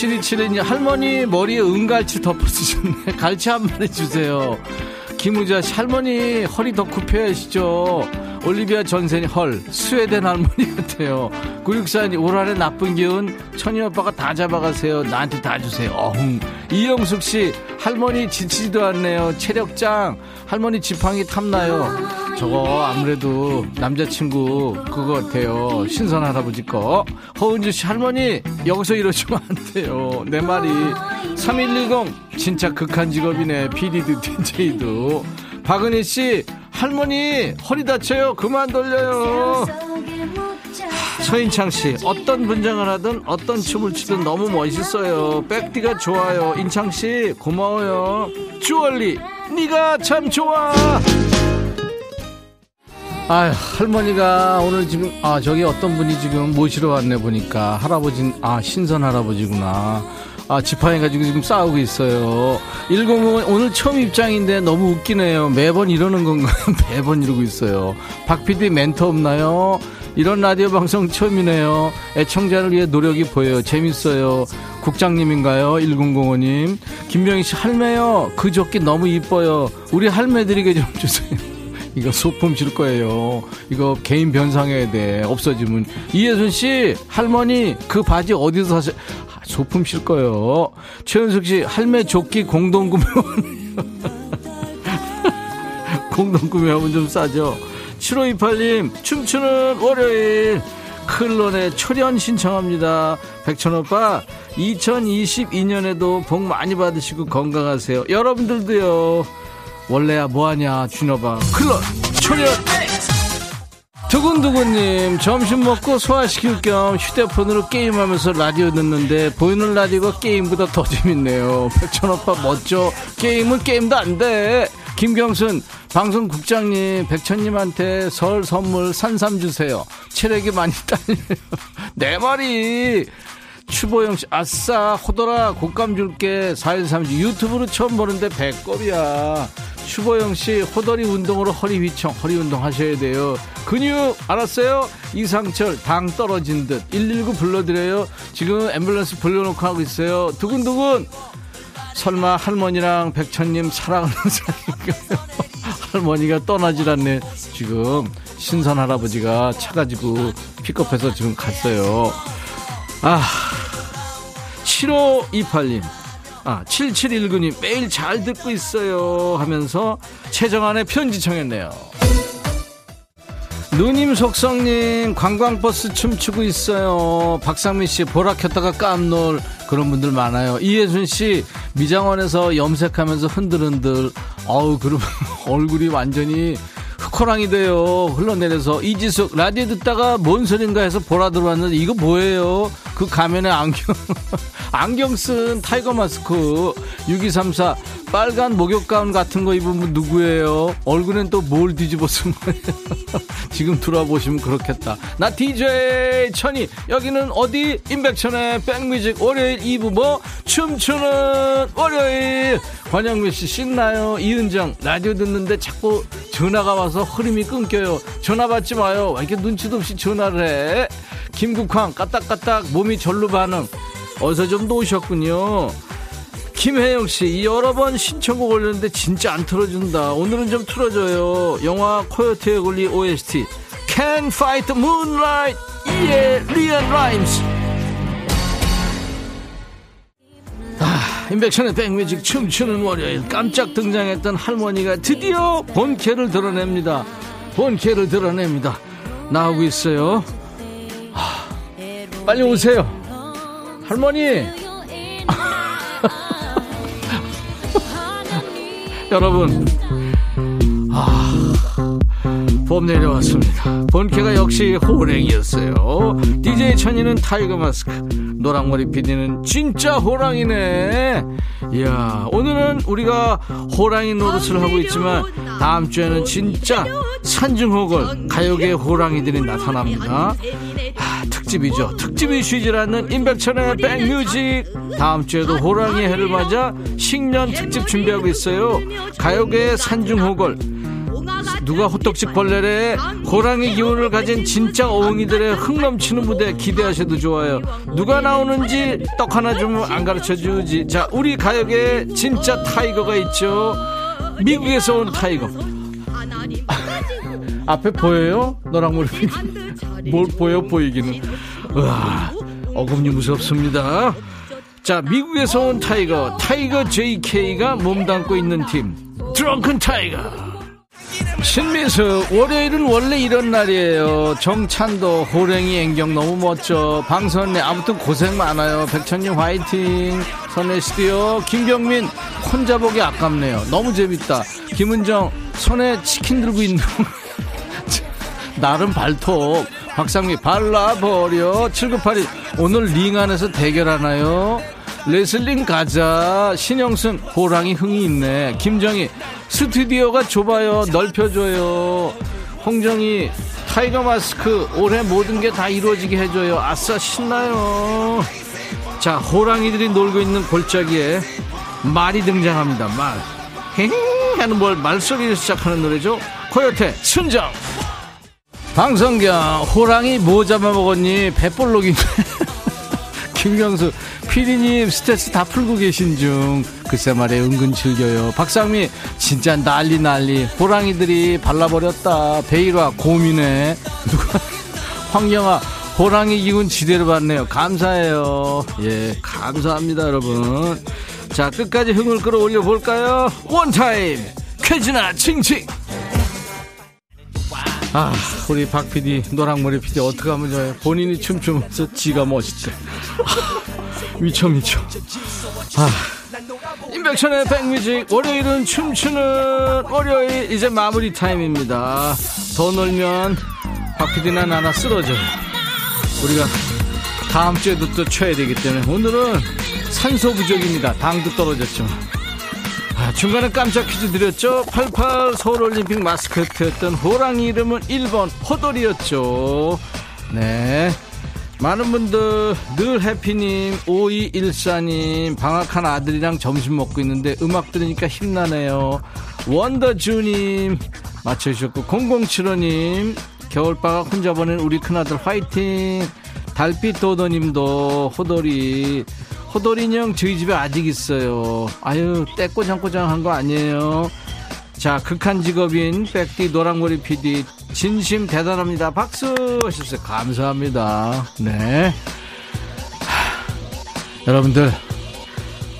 7272님 할머니 머리에 은갈치 덮어쓰셨네. 갈치 한 마리 주세요. 김우자 씨 할머니 허리 더 굽혀야시죠. 올리비아 전센이 헐 스웨덴 할머니 같아요. 964님 올 한해 나쁜 기운 천희 오빠가 다 잡아가세요. 나한테 다 주세요. 어흥. 이영숙 씨 할머니 지치지도 않네요. 체력장. 할머니 지팡이 탐나요 저거 아무래도 남자친구 그거 같아요. 신선 할아버지 거. 허은주 씨 할머니 여기서 이러시면 안 돼요. 내 말이 3110 진짜 극한 직업이네. PD도 DJ도. 박은희 씨 할머니 허리 다쳐요. 그만 돌려요. 서인창 씨 어떤 분장을 하든 어떤 춤을 추든 너무 멋있어요. 백디가 좋아요. 인창 씨 고마워요. 주얼리 네가 참 좋아. 아 할머니가 오늘 지금 아 저기 어떤 분이 지금 모시러 왔네 보니까 할아버지 아 신선 할아버지구나. 아 지팡이 가지고 지금 싸우고 있어요. 100 오늘 처음 입장인데 너무 웃기네요. 매번 이러는 건가요? 매번 이러고 있어요. 박PD 멘트 없나요? 이런 라디오 방송 처음이네요. 애청자를 위해 노력이 보여요. 재밌어요. 국장님인가요? 1005님. 김병희 씨 할매요. 그 조끼 너무 이뻐요. 우리 할매들에게 좀 주세요 이거 소품 실 거예요. 이거 개인 변상해야 돼. 없어지면. 이예순 씨, 할머니, 그 바지 어디서 사세요? 아, 소품 실 거예요. 최은숙 씨, 할매 조끼 공동구매원. 공동구매하면 좀 싸죠. 7528님, 춤추는 월요일. 클론의 초련 신청합니다. 백천오빠, 2022년에도 복 많이 받으시고 건강하세요. 여러분들도요. 원래야 뭐하냐 준여봐 클럽 초련 두근두근님 점심 먹고 소화시킬 겸 휴대폰으로 게임하면서 라디오 듣는데 보이는 라디오가 게임보다 더 재밌네요. 백천오빠 멋져. 게임은 게임도 안돼. 김경순 방송국장님 백천님한테 설 선물 산삼 주세요. 체력이 많이 딸려요. 내 말이 추보영 씨, 아싸, 호돌아, 곶감 줄게. 4130 유튜브로 처음 보는데 배꼽이야. 추보영 씨, 호돌이 운동으로 허리 휘청, 허리 운동 하셔야 돼요. 근육, 알았어요? 이상철, 당 떨어진 듯. 119 불러드려요. 지금 앰뷸런스 불러놓고 하고 있어요. 두근두근. 설마 할머니랑 백천님 사랑하는 사이인가요? 할머니가 떠나질 않네. 지금 신선 할아버지가 차 가지고 픽업해서 지금 갔어요. 아, 7528님. 아, 7719님, 매일 잘 듣고 있어요. 하면서 최정안의 편지 청했네요. 누님 속성님, 관광버스 춤추고 있어요. 박상민 씨, 보라 켰다가 깜놀. 그런 분들 많아요. 이예순 씨, 미장원에서 염색하면서 흔들흔들. 어우, 그러면 얼굴이 완전히 흑 호랑이 돼요. 흘러내려서 이지숙 라디오 듣다가 뭔 소린가 해서 보라 들어왔는데 이거 뭐예요? 그 가면에 안경 안경 쓴 타이거 마스크 6234 빨간 목욕 가운 같은 거 입은 분 누구예요? 얼굴엔 또 뭘 뒤집어 쓴 거예요? 지금 들어보시면 그렇겠다. 나 DJ 천이 여기는 어디? 임백천의 백뮤직 월요일 2부 뭐 춤추는 월요일 권영민 씨 신나요? 이은정 라디오 듣는데 자꾸 전화가 와서 흐름이 끊겨요. 전화 받지 마요. 왜 이렇게 눈치도 없이 전화를 해? 김국황 까딱까딱 몸이 절로 반응. 어서 좀 놓으셨군요. 김혜영 씨, 여러 번 신청곡 올렸는데 진짜 안 틀어준다. 오늘은 좀 틀어줘요. 영화 코요테의 권리 OST. Can Fight the Moonlight. 예, 리안 라임스. 아, 임백천의 백뮤직 춤추는 월요일 깜짝 등장했던 할머니가 드디어 본캐를 드러냅니다. 본캐를 드러냅니다. 나오고 있어요. 하, 빨리 오세요. 할머니. 여러분. 아, 범 내려왔습니다. 본캐가 역시 호랭이였어요. DJ 천이는 타이거 마스크, 노랑머리 PD는 진짜 호랑이네. 이야, 오늘은 우리가 호랑이 노릇을 하고 있지만 다음 주에는 진짜 산중호걸 가요계 호랑이들이 나타납니다. 아, 특집이죠. 특집이 쉬질 않는 임백천의 백뮤직. 다음 주에도 호랑이 해를 맞아 식년 특집 준비하고 있어요. 가요계의 산중호걸. 누가 호떡집 벌레래 호랑이 기운을 가진 진짜 어흥이들의 흥 넘치는 무대 기대하셔도 좋아요 누가 나오는지 떡 하나 좀 안 가르쳐 주지 자 우리 가요계에 진짜 tiger가 있죠 미국에서 온 tiger 앞에 보여요? 너랑 우리 뭘 보여 보이기는. 와 어금니 무섭습니다. 자 미국에서 온 tiger 타이거 JK가 몸담고 있는 팀 드렁큰 타이거. 신미수 월요일은 원래 이런 날이에요. 정찬도 호랭이 앵경 너무 멋져. 방선내 아무튼 고생 많아요. 백천님 화이팅. 스튜디오. 김경민 혼자 보기 아깝네요. 너무 재밌다. 김은정 손에 치킨 들고 있는 나름 발톱. 박상미 발라버려. 7982 오늘 링 안에서 대결하나요? 레슬링 가자. 신영순 호랑이 흥이 있네. 김정희 스튜디오가 좁아요. 넓혀줘요. 홍정희 타이거 마스크 올해 모든 게 다 이루어지게 해줘요. 아싸 신나요. 자 호랑이들이 놀고 있는 골짜기에 말이 등장합니다. 말. 헤헤 하는 뭘 말소리를 시작하는 노래죠. 코요태 순정 방성경 호랑이 뭐 잡아먹었니? 배볼록이네. 김경수 피디님 스트레스 다 풀고 계신 중. 글쎄 말에 은근 즐겨요. 박상미 진짜 난리 난리. 호랑이들이 발라버렸다. 베일화 고민해 누가? 황영아 호랑이 기운 지대로 받네요. 감사해요. 예 감사합니다 여러분. 자 끝까지 흥을 끌어올려 볼까요? 원타임 쾌지나 칭칭 아, 우리 박 PD, 노랑머리 PD, 어떻게 하면 좋아요? 본인이 춤추면서 지가 멋있대. 미쳐, 미쳐. 아. 임백천의 백뮤직, 월요일은 춤추는 월요일, 이제 마무리 타임입니다. 더 놀면 박 PD나 나나 쓰러져요. 우리가 다음 주에도 또 쳐야 되기 때문에 오늘은 산소 부족입니다. 당도 떨어졌지만. 아, 중간에 깜짝 퀴즈 드렸죠? 88 서울올림픽 마스코트였던 호랑이 이름은 1번 호돌이였죠. 네. 많은 분들 늘 해피님 5214님 방학한 아들이랑 점심 먹고 있는데 음악 들으니까 힘나네요 원더주님 맞춰주셨고 0075님 겨울방학 혼자 보낸 우리 큰아들 화이팅 달빛 도도님도 호돌이 호돌인형 저희 집에 아직 있어요. 아유, 떼꼬장꼬장한 거 아니에요. 자, 극한 직업인 백디 노랑머리 PD 진심 대단합니다. 박수 하셨어요. 감사합니다. 네. 하, 여러분들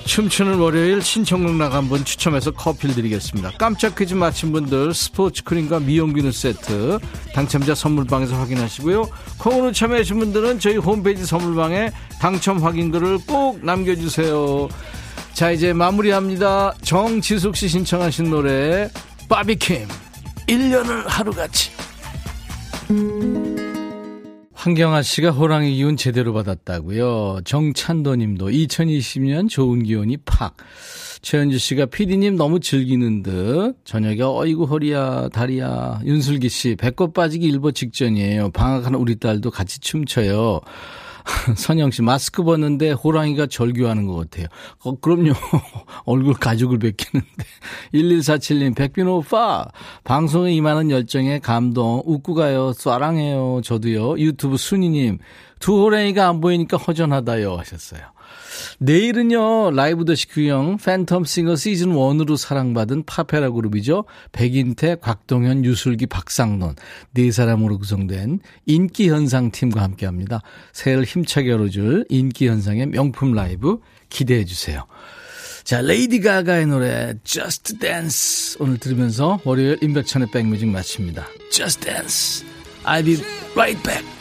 춤추는 월요일 신청곡 나간 분 추첨해서 커피를 드리겠습니다. 깜짝 퀴즈 맞힌 분들 스포츠 크림과 미용 비누 세트 당첨자 선물방에서 확인하시고요. 콩으로 참여하신 분들은 저희 홈페이지 선물방에 당첨 확인글을 꼭 남겨주세요. 자 이제 마무리합니다. 정지숙 씨 신청하신 노래 바비킴 1년을 하루같이 황경아 씨가 호랑이 기운 제대로 받았다고요. 정찬도 님도 2020년 좋은 기운이 팍. 최현주 씨가 피디님 너무 즐기는 듯. 저녁에 어이구 허리야 다리야. 윤슬기 씨 배꼽 빠지기 일보 직전이에요. 방학하는 우리 딸도 같이 춤춰요. 선영 씨, 마스크 벗는데 호랑이가 절규하는 것 같아요. 어, 그럼요. 얼굴 가죽을 벗기는데. 1147님, 백빈 오빠, 방송에 임하는 열정에 감동, 웃고 가요. 쏴랑해요. 저도요. 유튜브 순이님, 두 호랑이가 안 보이니까 허전하다요. 하셨어요. 내일은요, 라이브 더 시큐형 팬텀 싱어 시즌 1으로 사랑받은 팝페라 그룹이죠. 백인태, 곽동현, 유슬기, 박상돈 네 사람으로 구성된 인기 현상 팀과 함께 합니다. 새해를 힘차게 열어줄 인기 현상의 명품 라이브 기대해 주세요. 자, 레이디 가가의 노래 Just Dance 오늘 들으면서 월요일 임백천의 백뮤직 마칩니다. Just Dance. I'll be right back.